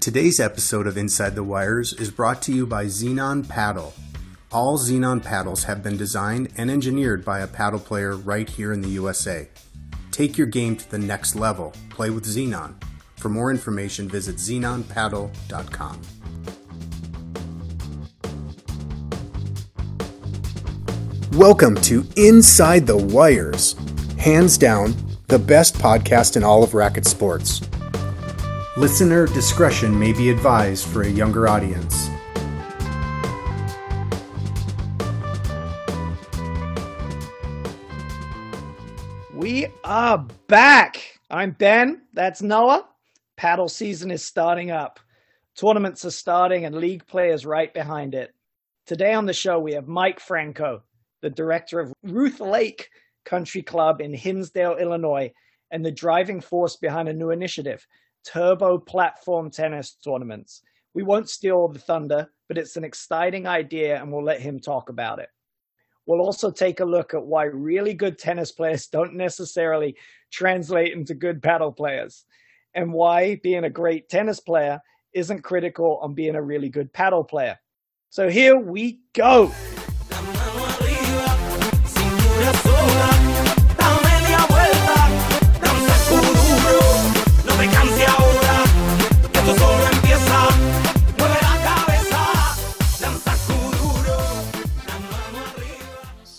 Today's episode of Inside the Wires is brought to you by Xenon Paddle. All Xenon paddles have been designed and engineered by a paddle player right here in the USA. Take your game to the next level. Play with Xenon. For more information, visit xenonpaddle.com. Welcome to Inside the Wires. Hands down, the best podcast in all of racket sports. Listener discretion may be advised for a younger audience. We are back. I'm Ben. That's Noah. Paddle season is starting up. Tournaments are starting and league players right behind it. Today on the show, we have Mike Franco, the director of Ruth Lake Country Club in Hinsdale, Illinois, and the driving force behind a new initiative, Turbo Platform Tennis Tournaments. We won't steal the thunder, but it's an exciting idea and we'll let him talk about it. We'll also take a look at why really good tennis players don't necessarily translate into good paddle players and why being a great tennis player isn't critical on being a really good paddle player. So here we go.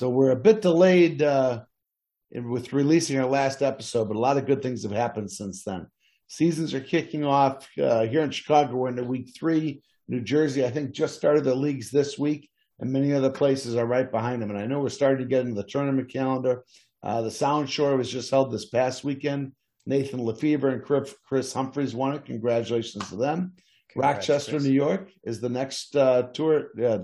So we're a bit delayed uh, in- with releasing our last episode, but a lot of good things have happened since then. Seasons are kicking off uh, here in Chicago. We're into week three. New Jersey, I think, just started the leagues this week, and many other places are right behind them. And I know we're starting to get into the tournament calendar. Uh, the Sound Shore was just held this past weekend. Nathan Lefevre and Chris- Chris Humphreys won it. Congratulations to them. Congrats, Rochester, Chris. New York is the next uh, tour. Yeah,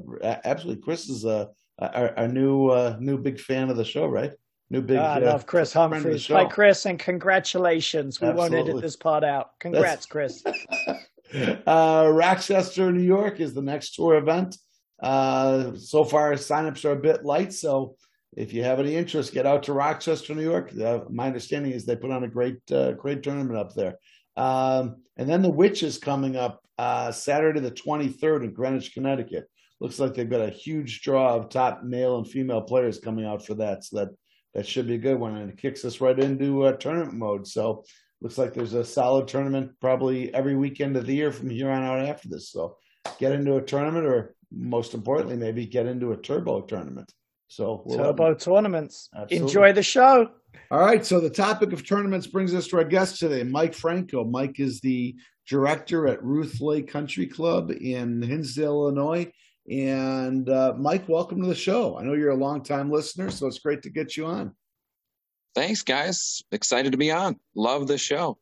absolutely. Chris is a, a, a new uh, new big fan of the show, right? New big. Ah, I uh, love Chris the Hi. Chris, and congratulations. We won't edit this part out. Congrats, Chris. uh, Rochester, New York is the next tour event. Uh, so far, signups are a bit light. So if you have any interest, get out to Rochester, New York. Uh, my understanding is they put on a great, uh, great tournament up there. Um, and then the Witch is coming up uh, Saturday, the 23rd in Greenwich, Connecticut. Looks like they've got a huge draw of top male and female players coming out for that. So that that should be a good one. And it kicks us right into uh, tournament mode. So looks like there's a solid tournament probably every weekend of the year from here on out after this. So get into a tournament, or most importantly, maybe get into a turbo tournament. So we'll- Turbo tournaments. Absolutely. Enjoy the show. all right. So the topic of tournaments brings us to our guest today, Mike Franco. Mike is the director at Ruth Lake Country Club in Hinsdale, Illinois. And uh, Mike, welcome to the show. I know you're a longtime listener, so it's great to get you on. Thanks, guys. Excited to be on. Love the show.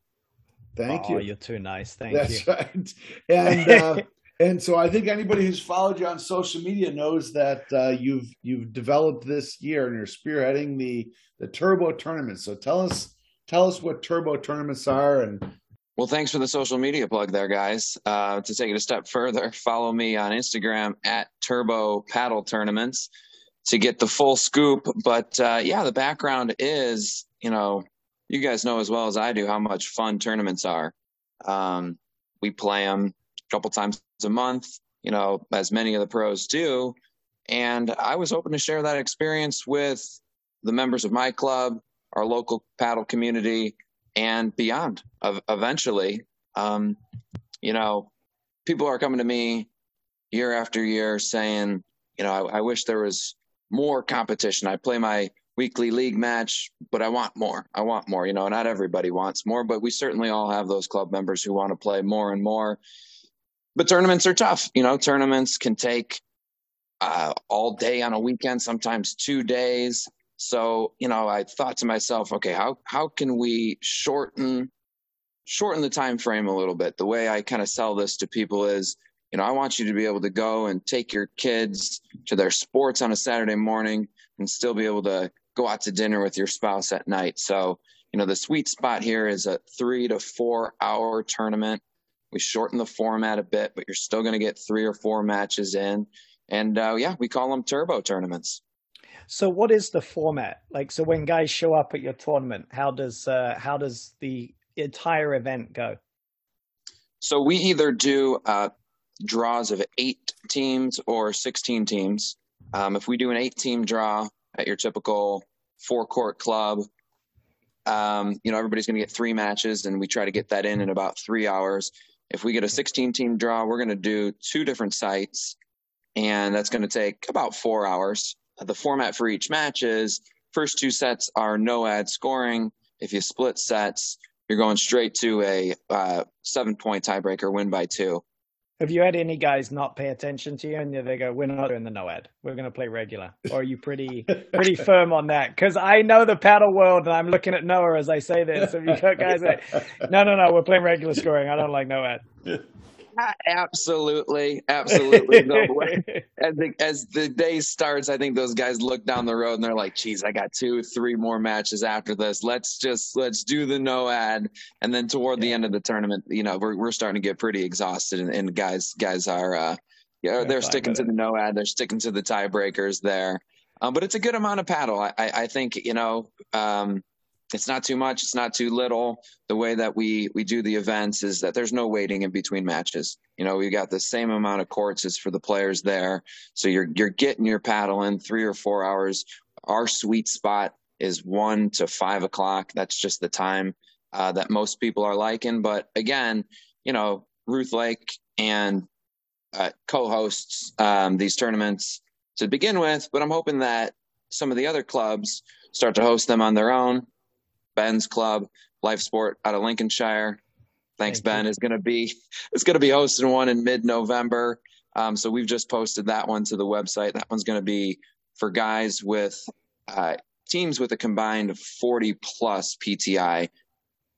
Thank oh, you. you're too nice. Thank That's you. right. And uh, and so I think anybody who's followed you on social media knows that uh, you've you've developed this year and you're spearheading the the turbo tournament. So tell us tell us what turbo tournaments are and Well, thanks for the social media plug there, guys. Uh, to take it a step further, follow me on Instagram at Turbo Paddle Tournaments to get the full scoop. But uh, yeah, the background is, you know, you guys know as well as I do how much fun tournaments are. Um, we play them a couple times a month, you know, as many of the pros do. And I was hoping to share that experience with the members of my club, our local paddle community, and beyond. Of eventually um, you know people are coming to me year after year saying you know I, I wish there was more competition. I play my weekly league match but i want more. I want more. You know not everybody wants more but we certainly all have those club members who want to play more and more. But tournaments are tough. You know tournaments can take uh, all day on a weekend sometimes two days so you know i thought to myself okay how how can we shorten shorten the time frame a little bit? The way i kind of sell this to people is you know i want you to be able to go and take your kids to their sports on a saturday morning and still be able to go out to dinner with your spouse at night. So you know the sweet spot here is a three to four hour tournament. We shorten the format a bit but you're still going to get three or four matches in. And uh, yeah we call them turbo tournaments So, what is the format like? So, when guys show up at your tournament, how does uh, how does the entire event go? So we either do uh, draws of eight teams or 16 teams. Um, if we do an eight team draw at your typical four court club, um, you know, everybody's going to get three matches and we try to get that in in about three hours. If we get a 16 team draw, we're going to do two different sites and that's going to take about four hours. The format for each match is first two sets are no ad scoring. If you split sets, you're going straight to a uh, seven point tiebreaker win by two. Have you had any guys not pay attention to you and they go, "We're not doing the no ad. We're going to play regular"? Or are you pretty pretty firm on that? Because I know the paddle world, and I'm looking at Noah as I say this. Have you got guys like, "No, no, no, we're playing regular scoring. I don't like no ad." Absolutely, absolutely. No way. As the, as the day starts, I think those guys look down the road and they're like, "Geez, I got two, three more matches after this. Let's just let's do the no ad." And then toward the end of the tournament, you know, we're we're starting to get pretty exhausted, and, and guys guys are, uh, yeah, they're sticking to the no ad. They're sticking to the tiebreakers there. Um, but it's a good amount of paddle. I, I, I think you know. Um, it's not too much it's not too little. The way that we we do the events is that there's no waiting in between matches. You know we've got the same amount of courts as for the players there. So you're you're getting your paddle in three or four hours. Our sweet spot is one to five o'clock. That's just the time uh, that most people are liking. But again you know ruth lake and uh, co-hosts um, these tournaments to begin with but i'm hoping that some of the other clubs start to host them on their own Ben's club, Life Sport out of Lincolnshire. Thanks, Thank Ben. you. Is going to be it's going to be hosting one in mid November. Um, so we've just posted that one to the website. That one's going to be for guys with uh, teams with a combined 40 plus PTI.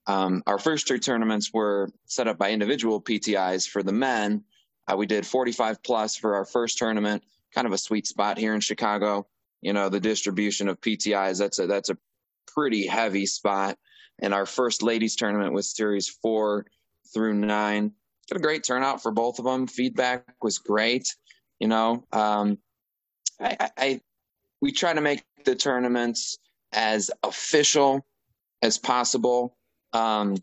Um, our first two tournaments were set up by individual PTIs for the men. Uh, we did 45 plus for our first tournament, kind of a sweet spot here in Chicago. You know, the distribution of PTIs, that's a, that's a pretty heavy spot. And our first ladies tournament was series four through nine. Got a great turnout for both of them. Feedback was great. You know, um, I, I, we try to make the tournaments as official as possible. Um,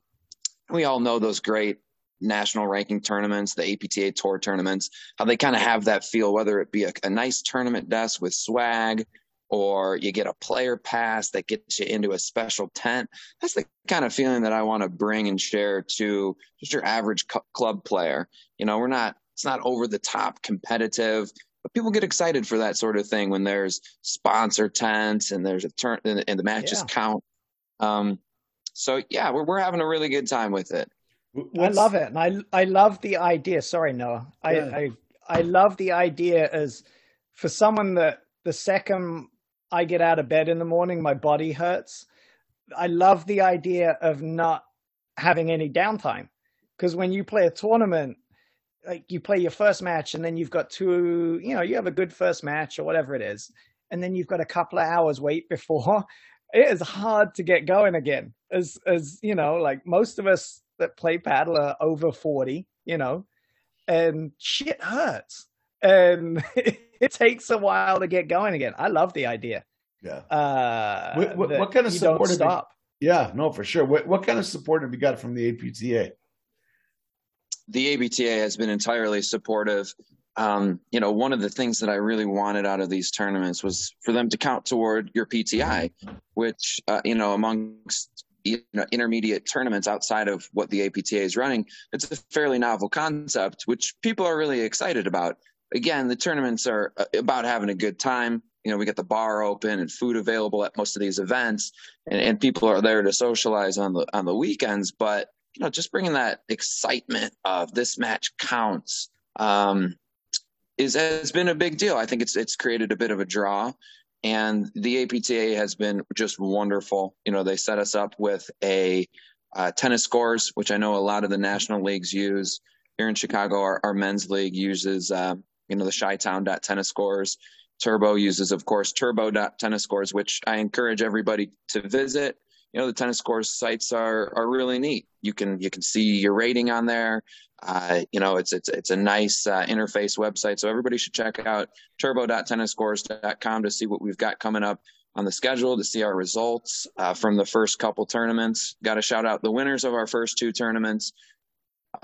we all know those great national ranking tournaments, the APTA tour tournaments, how they kind of have that feel, whether it be a, a nice tournament desk with swag or you get a player pass that gets you into a special tent. That's the kind of feeling that I want to bring and share to just your average cu- club player. You know, we're not, it's not over the top competitive, but people get excited for that sort of thing when there's sponsor tents and there's a turn and, and the matches Yeah. count. Um, so yeah, we're, we're having a really good time with it. I love it, and I I love the idea. Sorry, Noah. I Yeah. I I love the idea as for someone that the second I get out of bed in the morning, my body hurts. I love the idea of not having any downtime because when you play a tournament, like you play your first match and then you've got two, you know, you have a good first match or whatever it is, and then you've got a couple of hours wait before. It is hard to get going again. As as you know, like most of us that play paddle are over 40, you know, and shit hurts. And it takes a while to get going again. I love the idea. Yeah. Uh, What- what- what kind of support have you- stop? Yeah, no, for sure. What, what kind of support have you got from the APTA? the APTA has been entirely supportive. Um, you know, one of the things that I really wanted out of these tournaments was for them to count toward your PTI, which uh, you know, amongst you know intermediate tournaments outside of what the APTA is running, it's a fairly novel concept, which people are really excited about. Again, the tournaments are uh, about having a good time. You know, we get the bar open and food available at most of these events, and, and people are there to socialize on the on the weekends. But you know, just bringing that excitement of this match counts um, is has been a big deal. I think it's it's created a bit of a draw, and the APTA has been just wonderful. You know, they set us up with a uh, tennis scores, which I know a lot of the national leagues use. Here in Chicago, our, our men's league uses uh, you know the Chi-Town tennis scores. Turbo uses, of course, Turbo tennis scores, which I encourage everybody to visit. You know the tennis scores sites are are really neat. You can you can see your rating on there. Uh, you know it's it's it's a nice uh, interface website so everybody should check out. Turbo.tennisscores.com to see what we've got coming up on the schedule to see our results uh, from the first couple tournaments. Got to shout out the winners of our first two tournaments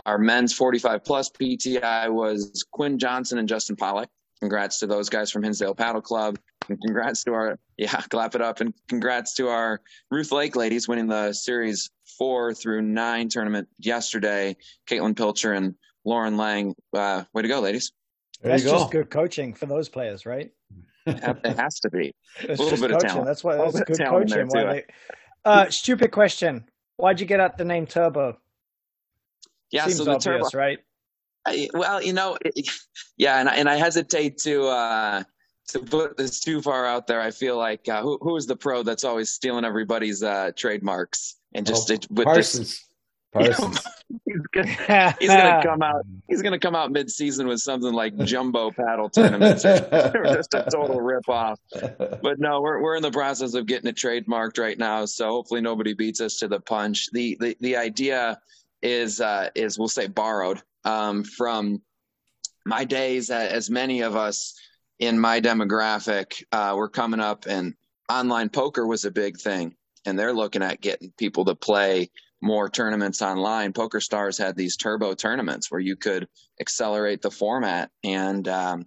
our men's 45 plus PTI was Quinn Johnson and Justin Pollock. Congrats to those guys from Hinsdale Paddle Club. And congrats to our, yeah, clap it up. And congrats to our Ruth Lake ladies winning the series four through nine tournament yesterday. Caitlin Pilcher and Lauren Lang. Uh, way to go, ladies. There That's you go. just good coaching for those players, right? It has to be. It's little just bit of coaching. talent. That's why Little that's good coaching. Why they, uh, stupid question. Why'd you get out the name Turbo? Yeah, Seems so the obvious, turbo. right? I, well, you know, it, yeah, and I, and I hesitate to uh, to put this too far out there. I feel like uh, who who is the pro that's always stealing everybody's uh, trademarks and just Oh, it, with this, Parsons. Parsons. he's gonna, he's gonna come out he's gonna come out mid season with something like jumbo paddle tournaments or, or just a total rip off. But no, we're we're in the process of getting it trademarked right now, so hopefully nobody beats us to the punch. The the the idea is uh, is we'll say borrowed um, from my days. As many of us in my demographic uh, were coming up, and online poker was a big thing, and they're looking at getting people to play more tournaments online. Poker Stars had these turbo tournaments where you could accelerate the format, and um,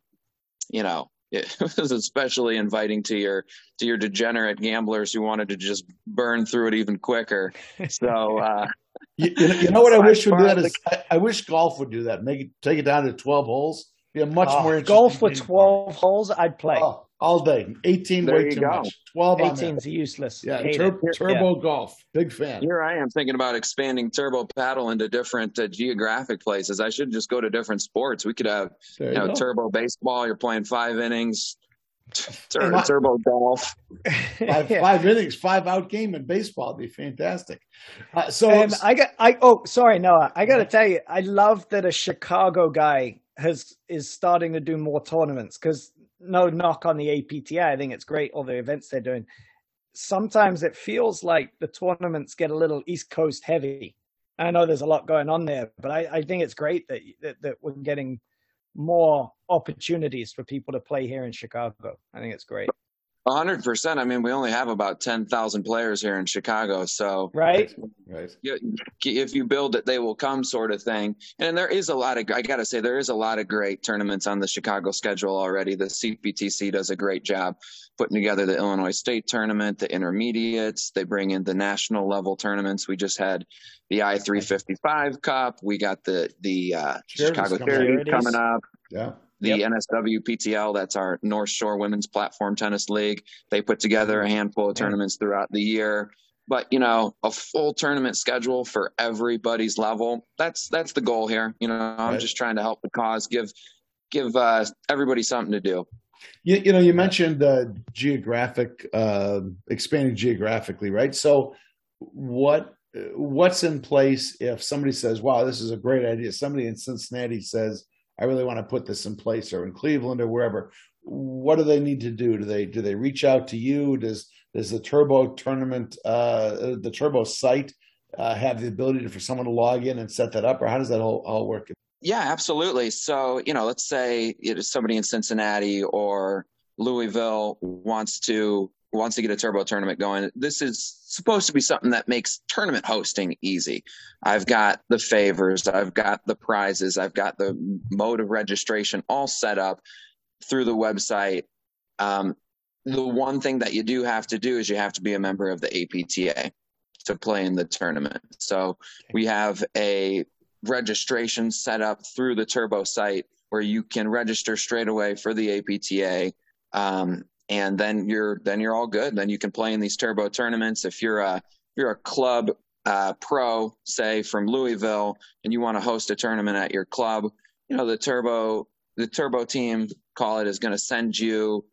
you know it was especially inviting to your to your degenerate gamblers who wanted to just burn through it even quicker. So uh, You, you know, you know what I wish would do that is borrowed I, I wish golf would do that. Make it take it down to twelve holes. Be a much Oh, more golf with game. 12 holes, I'd play. Oh, all day. Eighteen There way you too go. much. Twelve on that. 18's useless. Yeah, tur- it. turbo golf. Big fan. Here I am thinking about expanding turbo paddle into different uh, geographic places. I should just go to different sports. We could have, you you know, go. turbo baseball. You're playing five innings. Tur- And I- turbo golf. Five, Yeah. five innings, five out game in baseball would be fantastic. Uh, so And I got I oh sorry Noah I got to tell you I love that a Chicago guy has is starting to do more tournaments because no knock on the APTA I think it's great all the events they're doing. Sometimes it feels like the tournaments get a little East Coast heavy. I know there's a lot going on there but I, I think it's great that, that that we're getting more opportunities for people to play here in Chicago. I think it's great hundred percent. I mean, we only have about ten thousand players here in Chicago, so right right. if you build it, they will come, sort of thing. And there is a lot of, I got to say, there is a lot of great tournaments on the Chicago schedule already. The CPTC does a great job putting together the Illinois State tournament, the intermediates. They bring in the national level tournaments. We just had the I three fifty five Cup. We got the the uh, Chicago coming up. Charities coming up Yeah. The Yep. NSW PTL, that's our North Shore Women's Platform Tennis League. They put together a handful of tournaments throughout the year. But you know, a full tournament schedule for everybody's level. That's that's the goal here. You know, I'm Right. just trying to help the cause, give give uh, everybody something to do. You, you know, you mentioned uh, geographic, uh, expanding geographically, right? So, what what's in place if somebody says, "Wow, this is a great idea"? Somebody in Cincinnati says, "I really want to put this in place," or in Cleveland or wherever. What do they need to do? Do they do they reach out to you? Does does the Turbo tournament, uh, the Turbo site, uh, have the ability to, for someone to log in and set that up, or how does that all, all work? Yeah, absolutely. So, you know, let's say somebody in Cincinnati or Louisville wants to wants to get a turbo tournament going. This is supposed to be something that makes tournament hosting easy. I've got the favors, I've got the prizes, I've got the mode of registration all set up through the website. Um, the one thing that you do have to do is you have to be a member of the APTA to play in the tournament. So we have a registration set up through the Turbo site where you can register straight away for the APTA. Um, and then you're then you're all good. Then you can play in these turbo tournaments. If you're a if you're a club uh, pro, say from Louisville, and you want to host a tournament at your club, you know the turbo the turbo team call it is going to send you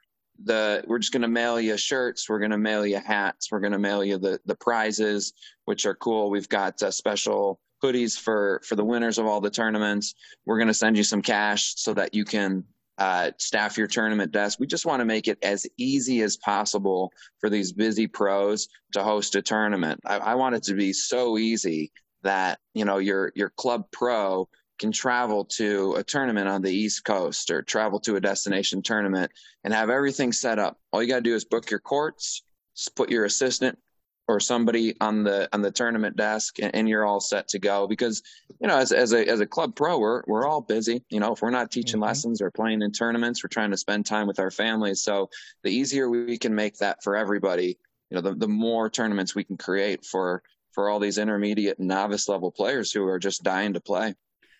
the we're just going to mail you shirts we're going to mail you hats we're going to mail you the the prizes which are cool we've got uh, special hoodies for for the winners of all the tournaments we're going to send you some cash so that you can uh, staff your tournament desk we just want to make it as easy as possible for these busy pros to host a tournament I, I want it to be so easy that you know your your club pro can travel to a tournament on the East Coast or travel to a destination tournament and have everything set up. All you got to do is book your courts, put your assistant or somebody on the on the tournament desk and, and, you're all set to go because you know as, as a as a club pro we're we're all busy you know if we're not teaching mm-hmm. lessons or playing in tournaments we're trying to spend time with our families so the easier we can make that for everybody you know the, the more tournaments we can create for for all these intermediate and novice level players who are just dying to play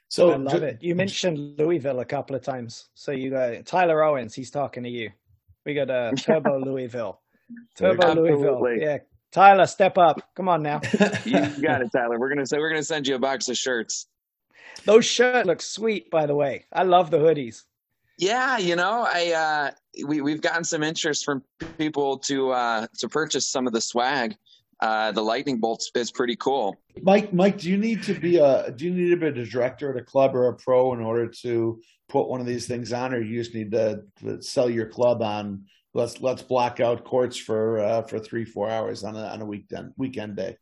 so I love it. You mentioned Louisville a couple of times. So you got Tyler Owens. He's talking to you. We got a uh, Turbo Louisville. Turbo Absolutely. Louisville. Yeah, Tyler, step up. Come on now. you got it, Tyler. We're gonna say we're gonna send you a box of shirts. Those shirts look sweet, by the way. I love the hoodies. Yeah, you know, I uh, we we've gotten some interest from people to uh, to purchase some of the swag. Uh, the lightning bolts is pretty cool. Mike, Mike, do you need to be a do you need to be a director at a club or a pro in order to put one of these things on, or you just need to, to sell your club on let's let's block out courts for uh, for three four hours on a on a weekend weekend day.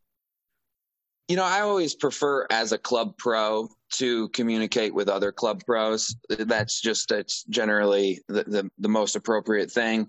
You know, I always prefer as a club pro to communicate with other club pros. That's just that's generally the, the, the most appropriate thing.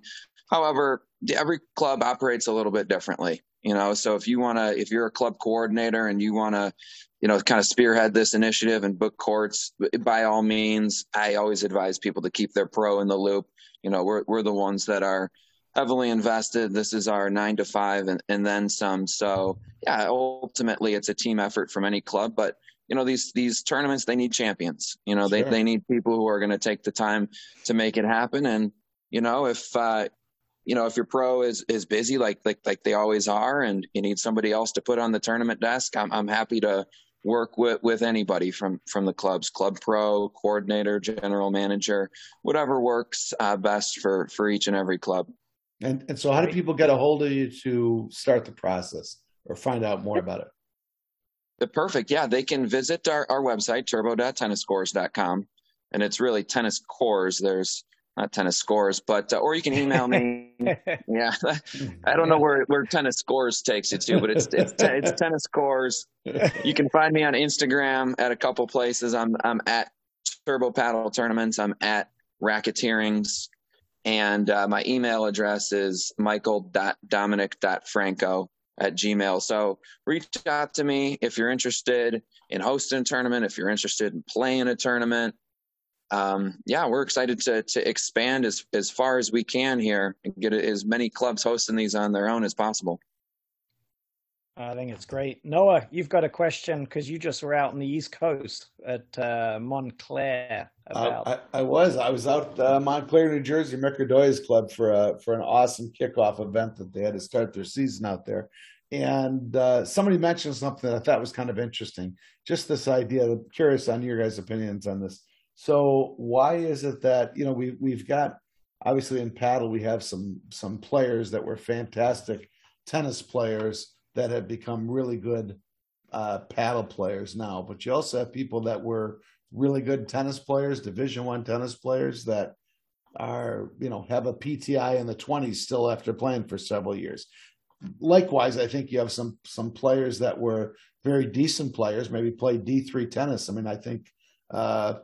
However, every club operates a little bit differently you know so if you want to if you're a club coordinator and you want to you know kind of spearhead this initiative and book courts by all means i always advise people to keep their pro in the loop you know we're, we're the ones that are heavily invested. This is our nine to five and, and then some. So yeah ultimately it's a team effort from any club but you know these these tournaments they need champions. You know sure. they, they need people who are going to take the time to make it happen. And you know if uh, you know if your pro is is busy like like like they always are and you need somebody else to put on the tournament desk i'm, I'm happy to work with with anybody from from the clubs club pro coordinator general manager whatever works uh, best for for each and every club. And and so how do people get a hold of you to start the process or find out more about it? The perfect yeah they can visit our, our website turbo.tennisscores.com and it's really tennis cores there's not tennis scores, but uh, or you can email me. yeah, I don't know where where tennis scores takes you to, but it's it's, it's tennis scores. You can find me on Instagram at a couple places. I'm I'm at Turbo Paddle Tournaments. I'm at Racketeerings, and uh, my email address is michael.dominic.franco at gmail. So reach out to me if you're interested in hosting a tournament, if you're interested in playing a tournament um, yeah, we're excited to to expand as as far as we can here and get as many clubs hosting these on their own as possible. I think it's great. Noah, you've got a question because you just were out on the East Coast at uh, Montclair. About... I, I, was. I was out uh, Montclair, New Jersey, Mercadoria's Club for a for an awesome kickoff event that they had to start their season out there. And uh, somebody mentioned something that I thought was kind of interesting. Just this idea. I'm curious on your guys' opinions on this so why is it that you know we we've got obviously in paddle we have some some players that were fantastic tennis players that have become really good uh, paddle players now, but you also have people that were really good tennis players, Division One tennis players that are you know have a PTI in the 20s still after playing for several years. Likewise, I think you have some some players that were very decent players, maybe played D3 tennis. I mean, I think uh,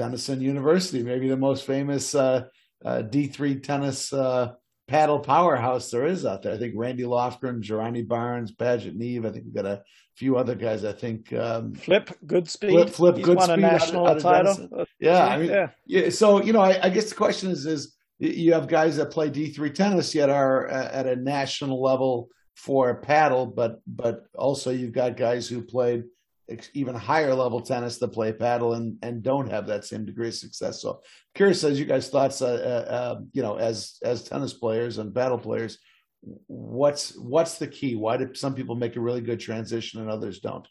Denison University, maybe the most famous uh, uh, D3 tennis uh, paddle powerhouse there is out there. I think Randy Lofgren, Jerani Barnes, Paget Neve. I think we've got a few other guys. I think um, Flip Goodspeed. Flip, Flip He's Goodspeed. Won a national out of, out of title. Yeah, I mean, yeah. yeah. So you know, I, I, guess the question is, is you have guys that play D3 tennis yet are at a national level for paddle, but but also you've got guys who played even higher level tennis that play paddle and and don't have that same degree of success. So curious as you guys thoughts, uh, uh, uh, you know, as as tennis players and paddle players, what's what's the key? Why do some people make a really good transition and others don't?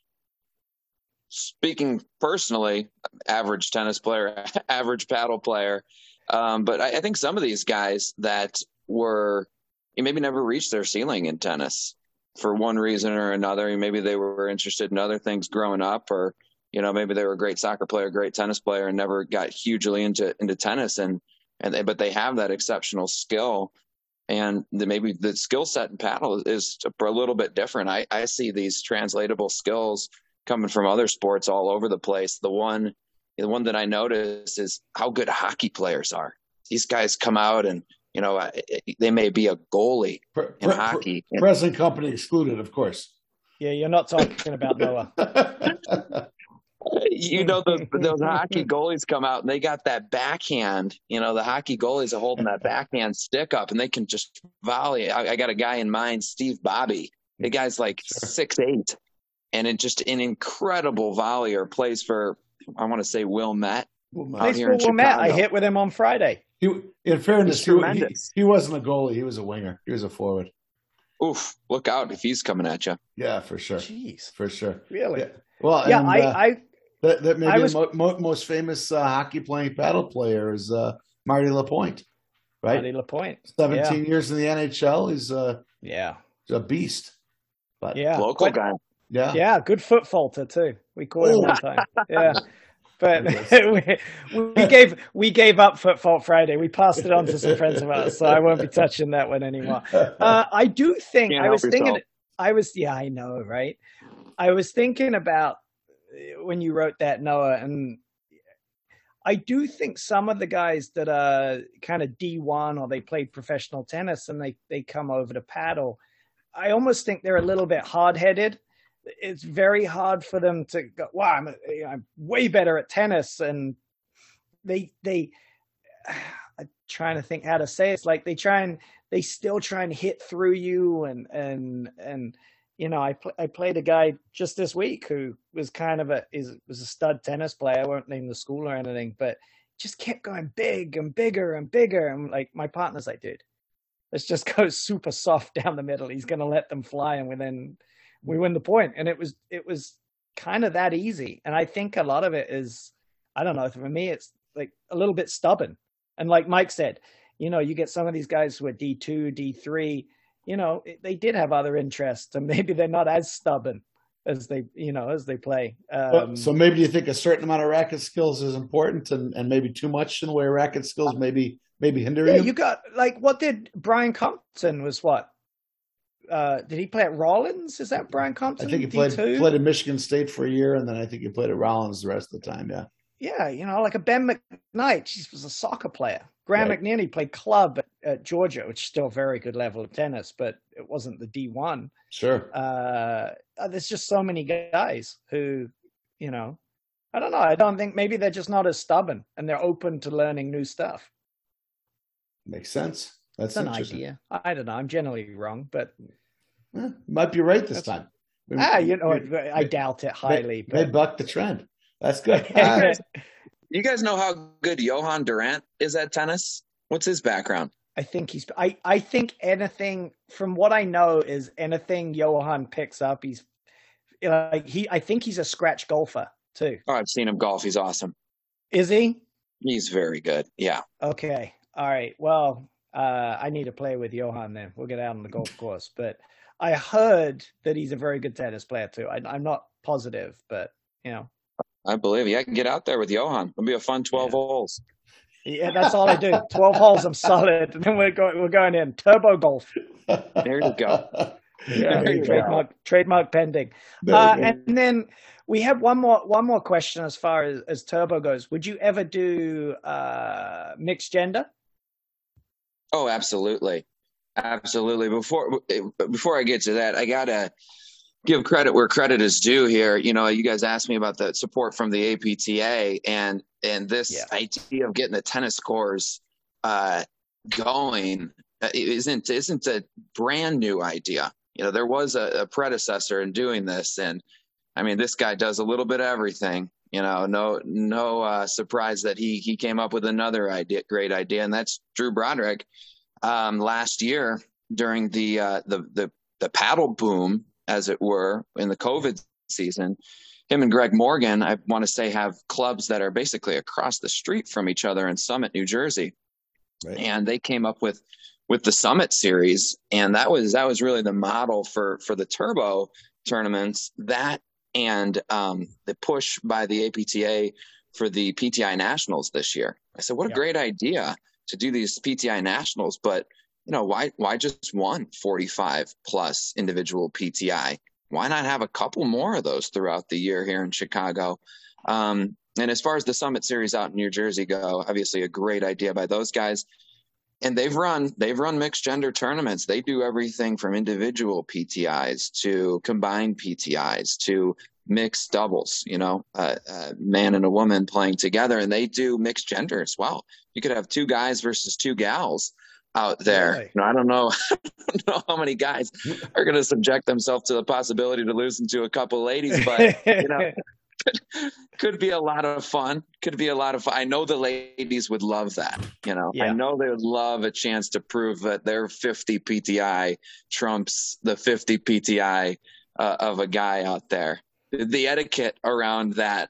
Speaking personally, average tennis player, average paddle player, um, but I, I think some of these guys that were maybe never reached their ceiling in tennis for one reason or another. Maybe they were interested in other things growing up, or you know, maybe they were a great soccer player, great tennis player, and never got hugely into into tennis. And and they, but they have that exceptional skill, and the, maybe the skill set in paddle is a little bit different. I I see these translatable skills coming from other sports all over the place. The one the one that I notice is how good hockey players are. These guys come out and you know, uh, they may be a goalie Pre- in pre- pre- hockey. Present company excluded, of course. Yeah, you're not talking about Noah. you know those those hockey goalies come out and they got that backhand. You know the hockey goalies are holding that backhand stick up and they can just volley. I, I got a guy in mind, Steve Bobby. The guy's like Sure. six eight, and it just an incredible volleyer. Plays for I want to say Wilmette. Well, Out Plays here for in Wilmette. I hit with him on Friday. He, in fairness, he, he, he wasn't a goalie. He was a winger. He was a forward. Oof! Look out if he's coming at you. Yeah, for sure. Jeez, For sure. really? Yeah. Well, Yeah, and, I, uh, I, that, that maybe I was- the mo- mo- most famous uh, hockey playing paddle player is uh, Marty Lapointe, right? Marty Lapointe. 17 years in the NHL. He's uh, Yeah, he's a beast. But yeah, yeah, Local Quite- guy. yeah. Yeah, good foot falter too. We caught him one time. Yeah. But we, we gave we gave up foot fault Friday. We passed it on to some friends of ours, so I won't be touching that one anymore. Uh, I do think Can't I was thinking. yourself. I was yeah, I know, right? I was thinking about uh, when you wrote that Noah, and I do think some of the guys that are kind of D one or they played professional tennis and they they come over to paddle. I almost think they're a little bit hard headed. It's very hard for them to go. Wow, I'm know, eh, I'm way better at tennis, and they they. I'm trying to think how to say it. it's like they try and they still try and hit through you and and and you know I pl- I played a guy just this week who was kind of a is was a stud tennis player. I won't name the school or anything, but just kept going big and bigger and bigger. And like my partner's like, dude, let's just go super soft down the middle. He's gonna let them fly, and we then we win the point. And it was it was kind of that easy. And I think a lot of it is I don't know. For me, it's like a little bit stubborn. And like Mike said, you know, you get some of these guys who are D two, D three. You know, they did have other interests, and maybe they're not as stubborn as they, you know, as they play. Um, so maybe you think a certain amount of racket skills is important, and, and maybe too much in the way of racket skills maybe maybe hindering. yeah, you. you got like what did Brian Compton was what? Uh, did he play at Rollins? Is that Brian Compton? I think he played D2? played at Michigan State for a year, and then I think he played at Rollins the rest of the time. Yeah, Yeah, you know, like a Ben McKnight, he was a soccer player. Graham Right. McNeely played club at, at Georgia, which is still a very good level of tennis, but it wasn't the D1. sure. Uh, there's just so many guys who, you know, I don't know. I don't think maybe they're just not as stubborn and they're open to learning new stuff. Makes sense. That's an idea. I I don't know. I'm generally wrong, but Eh, might be right this time. We- ah, you know, we- I doubt it highly. May But buck the trend. That's good. Yeah. You guys know how good Johan Durant is at tennis? What's his background? I think he's. I I think anything from what I know is anything Johan picks up, he's you know, like he. I think he's a scratch golfer too. Oh, I've seen him golf. He's awesome. Is he? He's very good. Yeah. Okay. All right. Well, uh, I need to play with Johan then. We'll get out on the golf course. But I heard that he's a very good tennis player too. I, I'm not positive, but you know, I believe you. I can get out there with Johan. It'll be a fun 12 Yeah. holes. yeah, that's all I do. Twelve holes, I'm solid, and then we're going. We're going in turbo golf. There you go. Yeah, There you go. trademark trademark pending. Uh, and then we have one more one more question as far as, as turbo goes. Would you ever do uh, mixed gender? Oh, absolutely. Absolutely. Before before I get to that, I gotta give credit where credit is due here. You know, you guys asked me about the support from the APTA and and this Yeah. idea of getting the tennis scores uh, going uh, isn't isn't a brand new idea. You know, there was a, a predecessor in doing this, and I mean, this guy does a little bit of everything. You know, no no uh, surprise that he he came up with another idea, great idea, and that's Drew Broderick. Um, last year during the uh, the the the paddle boom, as it were, in the COVID season, him and Greg Morgan, I want to say, have clubs that are basically across the street from each other in Summit, New Jersey Right. and they came up with with the summit series and that was that was really the model for for the turbo tournaments that and um, the push by the apta for the pti nationals this year i said what a Yeah. great idea to do these pti nationals but you know why why just one 45 plus individual pti why not have a couple more of those throughout the year here in chicago um, and as far as the Summit Series out in New Jersey go, obviously a great idea by those guys. And they've run they've run mixed gender tournaments. They do everything from individual PTIs to combined PTIs to mixed doubles. You know, a man and a woman playing together, and they do mixed gender as well. You could have two guys versus two gals out there. Really? You know, I don't know, I don't know how many guys mm. are going to subject themselves to the possibility to losing to a couple ladies, but you know, could be a lot of fun. Could be a lot of fun. I know the ladies would love that. You know, I know they would love a chance to prove that their 50 PTI trumps the 50 PTI uh, of a guy out there. The etiquette around that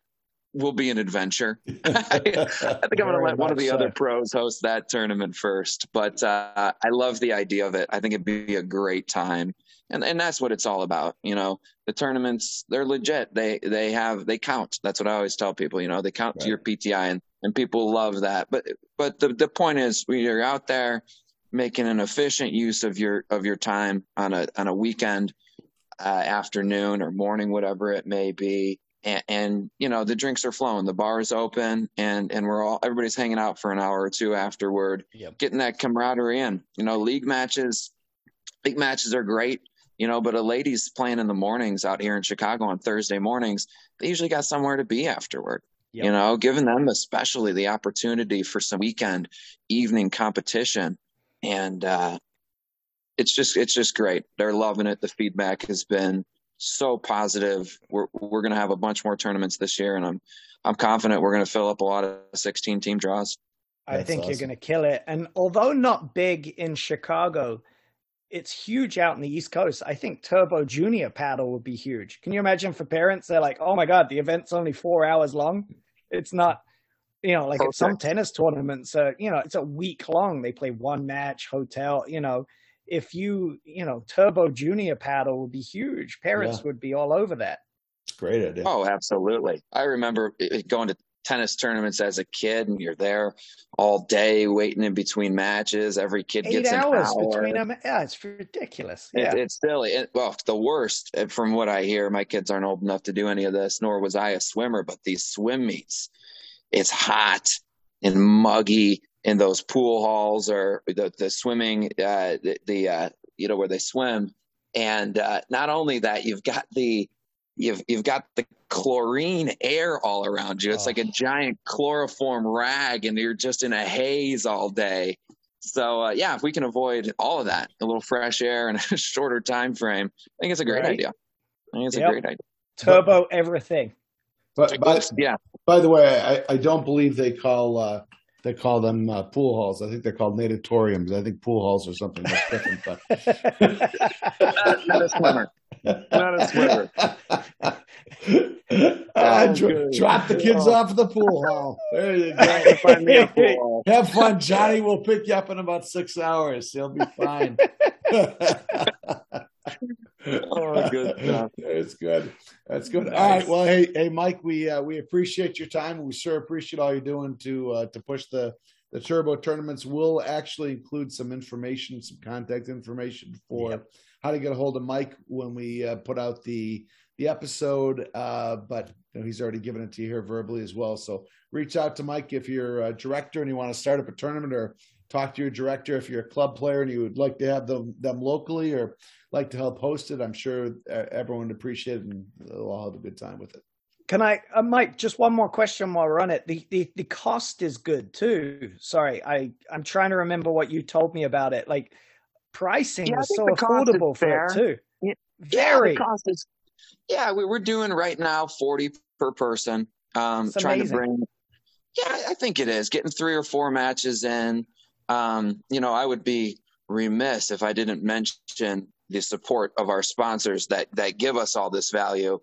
will be an adventure. I think I'm going to let one of the so. other pros host that tournament first. But uh, I love the idea of it. I think it'd be a great time, and and that's what it's all about. You know, the tournaments they're legit. They they have they count. That's what I always tell people. You know, they count to your PTI, and and people love that. But but the the point is, when you're out there making an efficient use of your of your time on a on a weekend uh, afternoon or morning, whatever it may be. And, and you know the drinks are flowing, the bar is open, and and we're all everybody's hanging out for an hour or two afterward, Yep. getting that camaraderie in. You know, league matches, league matches are great. You know, but a lady's playing in the mornings out here in Chicago on Thursday mornings, they usually got somewhere to be afterward. Yep. You know, giving them especially the opportunity for some weekend evening competition, and uh, it's just it's just great. They're loving it. The feedback has been so positive. We're we're gonna have a bunch more tournaments this year, and I'm I'm confident we're gonna fill up a lot of 16 team draws. I That's think you're going to kill it. And although not big in Chicago, it's huge out in the East Coast. I think Turbo Junior paddle would be huge. Can you imagine for parents? They're like, oh my God, the event's only four hours long. It's not, you know, like at some tennis tournaments, uh, you know, it's a week long. They play one match, hotel, you know. If you, you know, Turbo Junior paddle would be huge. Parents would be all over that. It's great idea. Oh, absolutely. I remember it- it going to tennis tournaments as a kid, and you're there all day waiting in between matches. Every kid Eight gets an hours hour. between them. Yeah, it's ridiculous. It, Yeah. it's silly. It, well, the worst, uh, from what I hear, my kids aren't old enough to do any of this, nor was I a swimmer. But these swim meets, it's hot and muggy in those pool halls or the the swimming, uh, the, the uh, you know where they swim, and uh, not only that, you've got the you've you've got the chlorine air all around you. It's like a Oh. giant chloroform rag, and you're just in a haze all day. So uh, yeah, if we can avoid all of that, a little fresh air and a shorter time frame, I think it's a great Right. idea. I think it's Yep. a great idea. Turbo everything. But by, yeah, by the way, I, I don't believe they call uh, they call them uh, pool halls. I think they're called natatoriums. I think pool halls or something that's different. But not a swimmer. Not a swimmer. Ah, Oh, dro- drop the kids Oh. off at the pool hall. There you go. Find me a pool. Have fun, Johnny. We'll pick you up in about six hours. He'll be fine. Oh, good stuff. It's good. That's good. All right. Well, hey, hey, Mike, we uh, we appreciate your time. We sure appreciate all you're doing to uh, to push the the turbo tournaments. We'll actually include some information, some contact information for Yep. How to get a hold of Mike when we uh, put out the the episode. Uh, but you know, he's already given it to you here verbally as well. So reach out to Mike if you're a director and you want to start up a tournament, or talk to your director if you're a club player and you would like to have them them locally or like to help host it. I'm sure uh, everyone would appreciate it and they'll all have a good time with it. Can I, uh, Mike? Just one more question while we're on it. The, the the cost is good too. Sorry, I I'm trying to remember what you told me about it. Like pricing Yeah, was so the cost is affordable for fair. it too. Yeah. Very. Yeah, cost is. Yeah, we, we're doing right now forty per person. Um, trying to bring. Yeah, I think it is getting three or four matches in. Um, you know, I would be remiss if I didn't mention the support of our sponsors that that give us all this value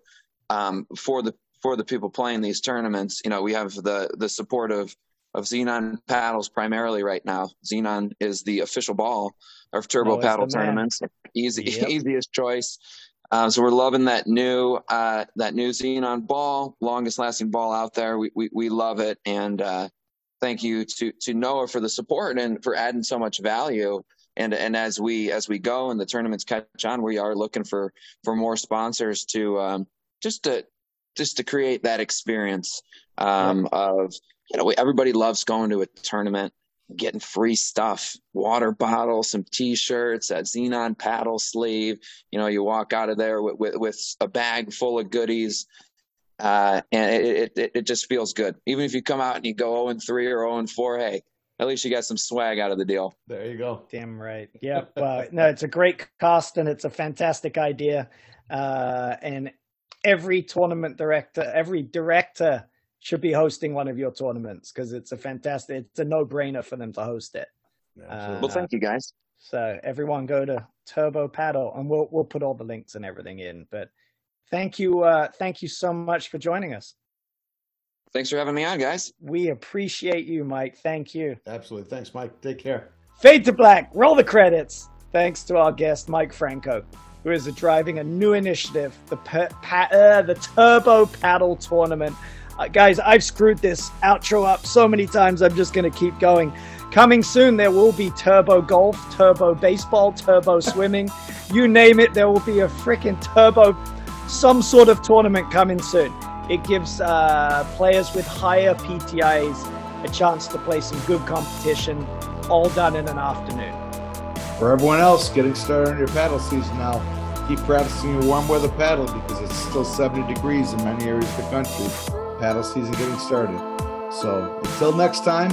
um, for the for the people playing these tournaments. You know, we have the the support of of Xenon paddles primarily right now. Xenon is the official ball of turbo the paddle tournaments. Easy, Yep. easiest choice. Uh, so we're loving that new uh, that new Xenon ball, longest lasting ball out there. We we, we love it, and uh, thank you to to Noah for the support and for adding so much value. And and as we as we go and the tournaments catch on, we are looking for for more sponsors to um, just to just to create that experience um, of you know everybody loves going to a tournament getting free stuff, water bottle, some t-shirts, a Xenon paddle sleeve. You know, you walk out of there with with, with a bag full of goodies. Uh, and it, it it just feels good. Even if you come out and you go 0 and 3 or 0 and 4, hey, at least you got some swag out of the deal. There you go. Damn right. Yep. Uh, no, it's a great cost and it's a fantastic idea. Uh, and every tournament director, every director should be hosting one of your tournaments because it's a fantastic, it's a no brainer for them to host it. Absolutely. Well, thank you guys. So everyone go to Turbo Paddle and we'll, we'll put all the links and everything in. But thank you. Uh, thank you so much for joining us. Thanks for having me on, guys. We appreciate you, Mike. Thank you. Absolutely. Thanks, Mike. Take care. Fade to black. Roll the credits. Thanks to our guest, Mike Franco, who is driving a new initiative, the pa- pa- uh, the Turbo Paddle Tournament. Uh, guys, I've screwed this outro up so many times. I'm just going to keep going. Coming soon, there will be Turbo Golf, Turbo Baseball, Turbo Swimming. You name it, there will be a freaking Turbo, some sort of tournament coming soon. It gives uh, players with higher PTIs a chance to play some good competition, all done in an afternoon. For everyone else getting started on your paddle season now, keep practicing your warm weather paddle because it's still 70 degrees in many areas of the country. Paddle season getting started. So until next time,